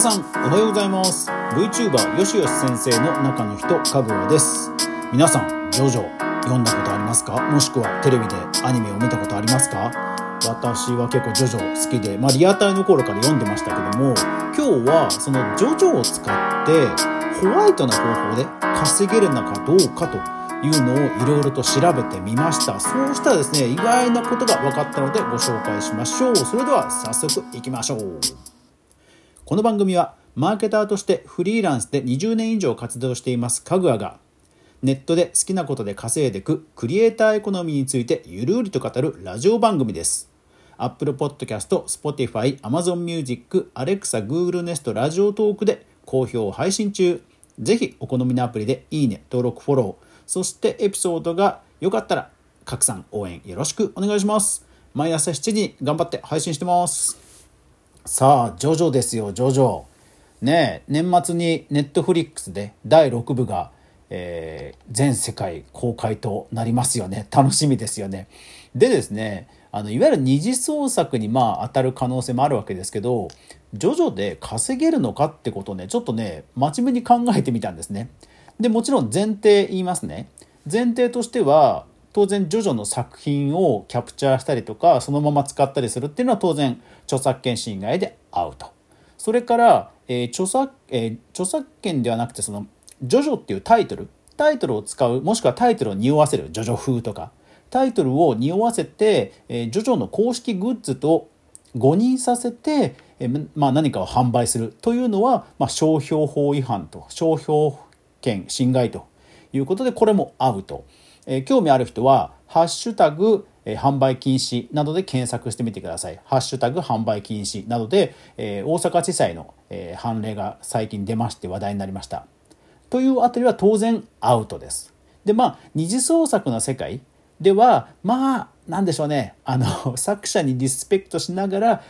皆さんおはようございます。VTuber よしよし先生の中の人かぐわです。皆さんジョジョ読んだことありますか？もしくはテレビでアニメを見たことありますか？私は結構ジョジョ好きで、まあ、リアタイの頃から読んでましたけども今日はそのジョジョを使ってホワイトな方法で稼げるのかどうかというのをいろいろと調べてみました。そうしたらですね意外なことが分かったのでご紹介しましょう。それでは早速いきましょう。この番組はマーケターとしてフリーランスで20年以上活動していますかぐわがネットで好きなことで稼いでくクリエイターエコノミーについてゆるりと語るラジオ番組です。Apple Podcast、Spotify、Amazon Music、Alexa、Google Nest、ラジオトークで好評配信中。ぜひお好みのアプリでいいね、登録、フォローそしてエピソードが良かったら拡散応援よろしくお願いします。毎朝7時に頑張って配信してます。さあジョジョですよジョジョ。ね年末にネットフリックスで第6部が、えー、全世界公開となりますよね。楽しみですよね。でですねあのいわゆる二次創作にまあ当たる可能性もあるわけですけどジョジョで稼げるのかってことをねちょっとね真面目に考えてみたんですね。でもちろん前提言いますね。前提としては当然ジョジョの作品をキャプチャーしたりとかそのまま使ったりするっていうのは当然著作権侵害でアウトそれから、えー、著作えー、著作権ではなくてそのジョジョっていうタイトル。タイトルを使うもしくはタイトルを匂わせるジョジョ風とか。タイトルを匂わせて、えー、ジョジョの公式グッズと誤認させて、えーまあ、何かを販売するというのは、まあ、商標法違反と商標権侵害ということでこれもアウト、え、興味ある人は「ハッシュタグ、え、販売禁止」などで検索してみてください「ハッシュタグ販売禁止」などで、え、大阪地裁の、え、判例が最近出まして話題になりました。というあたりは当然アウトです。でまあ二次創作の世界ではまあなんでしょうね。あの 作者にリスペクトしながら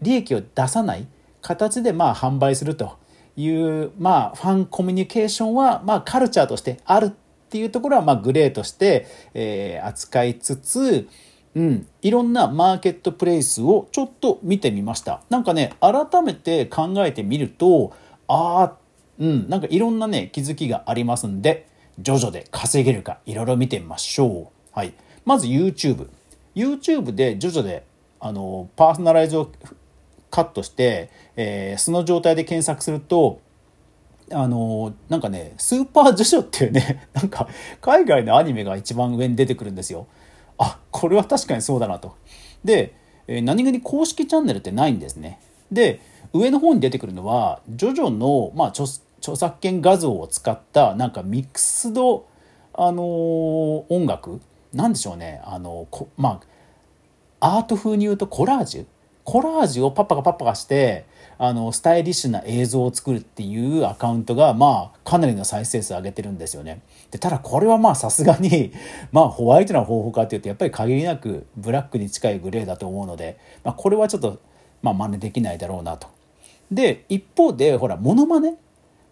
利益を出さない形でまあ販売するというまあファンコミュニケーションはまあカルチャーとしてあるっていうところはまあグレーとして、えー、扱いつつうん、いろんなマーケットプレイスをちょっと見てみました。なんかね、改めて考えてみると、ああ、うん、なんかいろんなね、気づきがありますんで、徐々で稼げるか、いろいろ見てみましょう。はい。まず YouTube。YouTube で徐々で、あの、パーソナライズをカットして、えー、その状態で検索するとあのなんかねスーパージョジョっていうね なんか海外のアニメが一番上に出てくるんですよ。あこれは確かにそうだなと。で、えー、何気に公式チャンネルってないんですね。で上の方に出てくるのはジョジョの、まあ、著著作権画像を使ったなんかミックスド、あのー、音楽？なんでしょうねあのこまあアート風に言うとコラージュ？コラージュをパッパカパッパカしてあのスタイリッシュな映像を作るっていうアカウントがまあかなりの再生数上げてるんですよね。でただこれはまあさすがに まあホワイトな方法かっていうとやっぱり限りなくブラックに近いグレーだと思うので、まあ、これはちょっとまあ真似できないだろうなと。で一方でほらモノマネ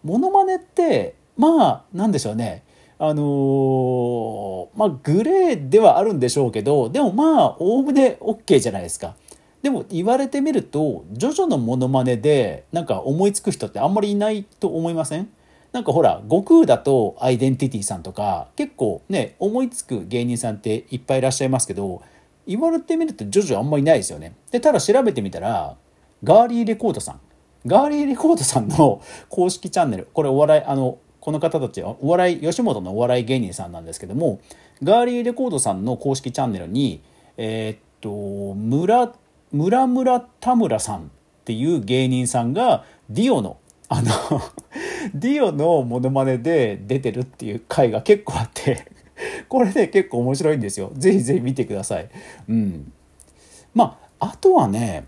モノマネってまあなんでしょうねあのー、まあグレーではあるんでしょうけどでもまあおおむね OK じゃないですか。でも言われてみるとジョジョのモノマネでなんか思いつく人ってあんまりいないと思いません？なんかほら悟空だとアイデンティティさんとか結構ね思いつく芸人さんっていっぱいいらっしゃいますけど言われてみるとジョジョあんまりいないですよね。でただ調べてみたらガーリーレコードさんガーリーレコードさんの 公式チャンネルこれお笑いあのこの方たちはお笑い吉本のお笑い芸人さんなんですけどもガーリーレコードさんの公式チャンネルにえー、っと村村村田村さんっていう芸人さんがディオのあの ディオのモノマネで出てるっていう回が結構あって これね結構面白いんですよぜひぜひ見てくださいうんまああとはね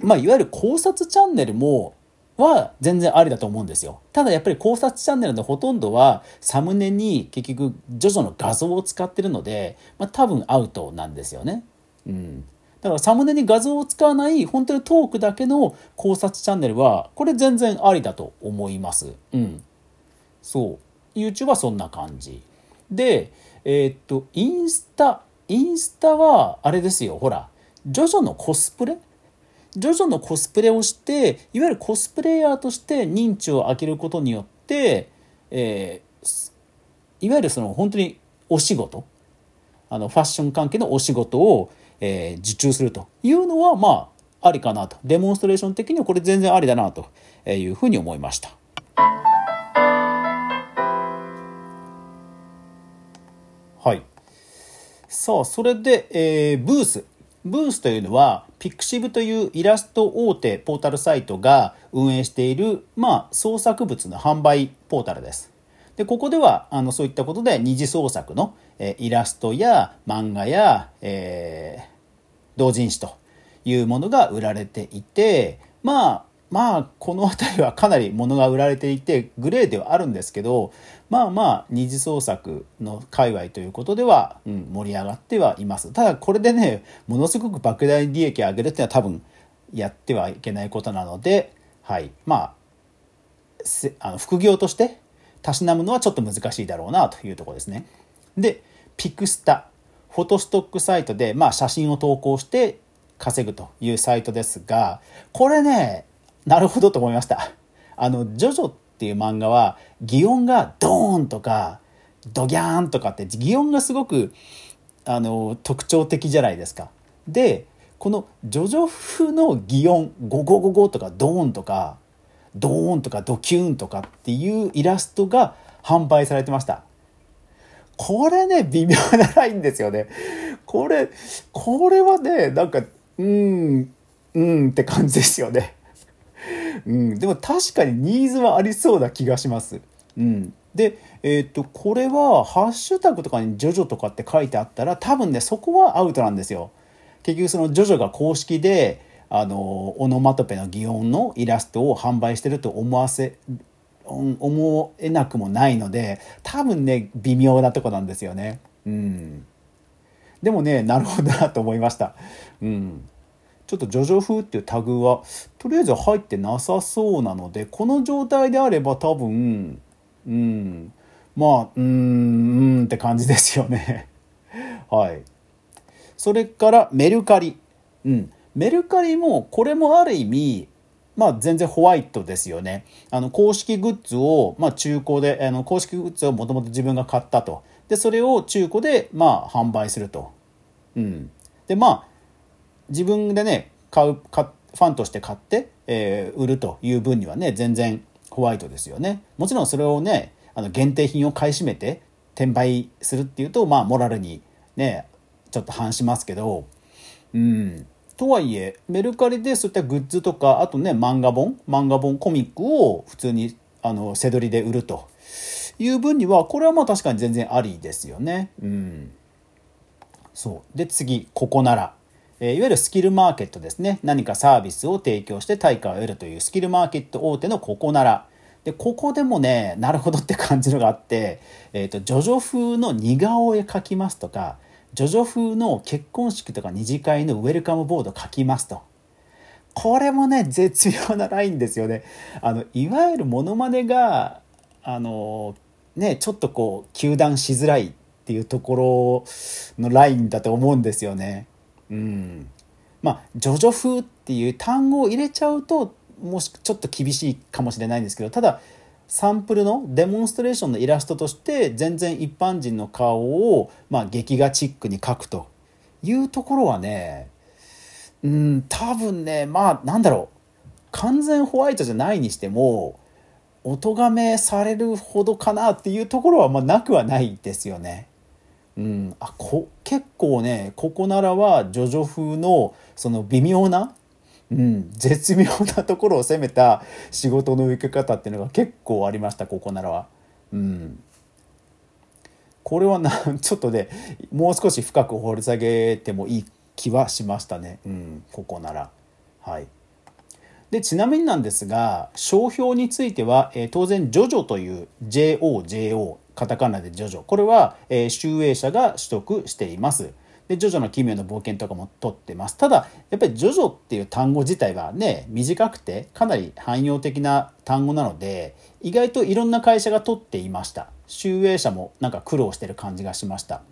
まあいわゆる考察チャンネルもは全然ありだと思うんですよ。ただやっぱり考察チャンネルのほとんどはサムネに結局ジョジョの画像を使ってるので、まあ、多分アウトなんですよね。うん。だからサムネに画像を使わない本当にトークだけの考察チャンネルはこれ全然ありだと思います。うん。そう。YouTube はそんな感じ。で、えー、っと、インスタ、インスタはあれですよ。ほら、ジョジョのコスプレ？ジョジョのコスプレをしていわゆるコスプレイヤーとして認知を開けることによって、えー、いわゆるその本当にお仕事？あのファッション関係のお仕事を、えー、受注するというのはまあありかなとデモンストレーション的にはこれ全然ありだなというふうに思いました。はいさあそれで、えー、ブースブースというのはピクシブというイラスト大手ポータルサイトが運営している、まあ、創作物の販売ポータルです。でここではあのそういったことで二次創作の、えイラストや漫画や、えー、同人誌というものが売られていてまあまあこの辺りはかなり物が売られていてグレーではあるんですけどまあまあ二次創作の界隈ということでは、うん、盛り上がってはいます。ただこれでねものすごく莫大利益を上げるっていうのは多分やってはいけないことなのではい。まああの副業としてたしなむのはちょっと難しいだろうなというところですねでピクスタフォトストックサイトで、まあ、写真を投稿して稼ぐというサイトですがこれねなるほどと思いました。あの、ジョジョっていう漫画は、擬音がドーンとか、ドギャーンとかって、擬音がすごく、あの、特徴的じゃないですか。で、このジョジョ風の擬音、ゴゴゴゴとかドーンとか、ドーンとかドキューンとかっていうイラストが販売されてました。これね、微妙なラインですよね。これ、これはね、なんか、うん、うんって感じですよね。うん、でも確かにニーズはありそうな気がします。うん、で、えー、っとこれはハッシュタグとかに「ジョジョ」とかって書いてあったら多分ねそこはアウトなんですよ。結局そのジョジョが公式であのオノマトペの擬音のイラストを販売してると思わせ思えなくもないので多分ね微妙なとこなんですよね。うん、でもねなるほどなと思いました。うん。ちょっとジョジョ風っていうタグはとりあえず入ってなさそうなのでこの状態であれば多分うん。まあうんうんって感じですよね。はい。それからメルカリ。うん。メルカリもこれもある意味まあ全然ホワイトですよね。あの公式グッズを、まあ、中古であの公式グッズをもともと自分が買ったと。でそれを中古でまあ販売すると。うん、でまあ自分でね買うファンとして買って、えー、売るという分にはね全然ホワイトですよねもちろんそれをねあの限定品を買い占めて転売するっていうとまあモラルにねちょっと反しますけどうんとはいえメルカリでそういったグッズとかあとね漫画本漫画本コミックを普通にあの背取りで売ると。いう分にはこれはまあ確かに全然ありですよね。うん、そう。で次ここならえいわゆるスキルマーケットですね。何かサービスを提供して対価を得るというスキルマーケット大手のここならでここでもねなるほどって感じのがあって、えーと、ジョジョ風の似顔絵描きますとかジョジョ風の結婚式とか二次会のウェルカムボード書きますと。これもね絶妙なラインですよね。あのいわゆるモノマネがあのねちょっとこう糾弾しづらいっていうところのラインだと思うんですよね。うん。まあ「ジョジョ風」っていう単語を入れちゃうともしちょっと厳しいかもしれないんですけどただサンプルのデモンストレーションのイラストとして全然一般人の顔を、まあ、劇画チックに描くというところはねうん多分ねまあなんだろう完全ホワイトじゃないにしてもお咎めされるほどかなっていうところはまあなくはないですよね。うん、あこ結構ねここならはジョジョ風のその微妙な、うん、絶妙なところを攻めた仕事の受け方っていうのが結構ありましたここならは。うん、これはな ちょっとねもう少し深く掘り下げてもいい気はしましたね、うん、ここなら。はい。でちなみになんですが商標については、えー、当然「ジョジョ」という JOJO カタカナでジョジョ。これは、えー、集英社が取得しています。でジョジョの奇妙な冒険とかも取ってます。ただやっぱりジョジョっていう単語自体はね短くてかなり汎用的な単語なので意外といろんな会社が取っていました。集英社もなんか苦労してる感じがしました。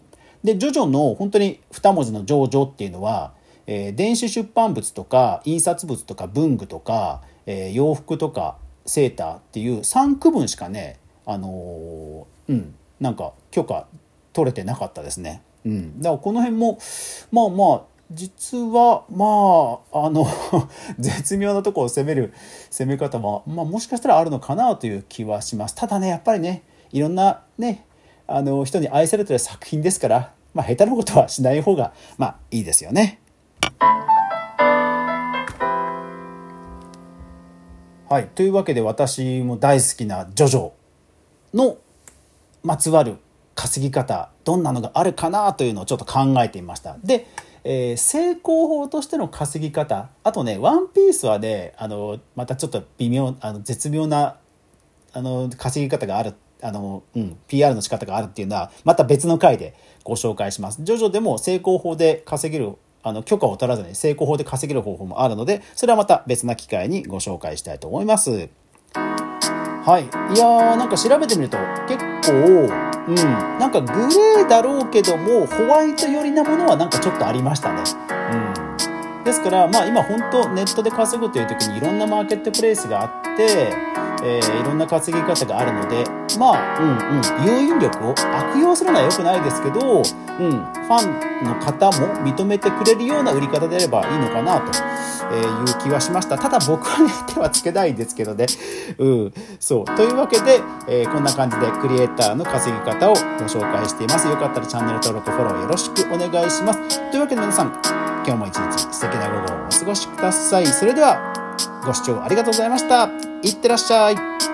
でジョジョの本当に2文字のジョジョっていうのはえー、電子出版物とか印刷物とか文具とか、えー、洋服とかセーターっていう3区分しかねあのー、うんなんか許可取れてなかったですね。うん、だからこの辺もまあまあ実はまああの 絶妙なとこを攻める攻め方も、まあ、もしかしたらあるのかなという気はします。ただねやっぱりねいろんなねあの人に愛されてる作品ですから、まあ、下手なことはしない方がまあいいですよね。はい、というわけで私も大好きなジョジョのまつわる稼ぎ方どんなのがあるかなというのをちょっと考えてみました。でえー、成功法としての稼ぎ方あとね「ワンピースはねあのまたちょっと微妙あの絶妙なあの稼ぎ方があるあの、うん、PR の仕方があるっていうのはまた別の回でご紹介します。ジョジョでも成功法で稼げるあの許可を取らずに成功法で稼げる方法もあるのでそれはまた別な機会にご紹介したいと思います。はい、いやーなんか調べてみると結構うん、なんかグレーだろうけどもホワイト寄りなものはなんかちょっとありましたね。うん、ですからまあ今本当ネットで稼ぐという時にいろんなマーケットプレイスがあって、えー、いろんな稼ぎ方があるのでまあうんうん誘引力を悪用するのは良くないですけど、うん、ファンの方も認めてくれるような売り方であればいいのかなという気はしました。ただ僕はね手はつけないんですけどね。うん、そうというわけで、えー、こんな感じでクリエイターの稼ぎ方をご紹介しています。よかったらチャンネル登録フォローよろしくお願いします。というわけで皆さん今日も一日素敵な午後をお過ごしください。それではご視聴ありがとうございました。いってらっしゃい。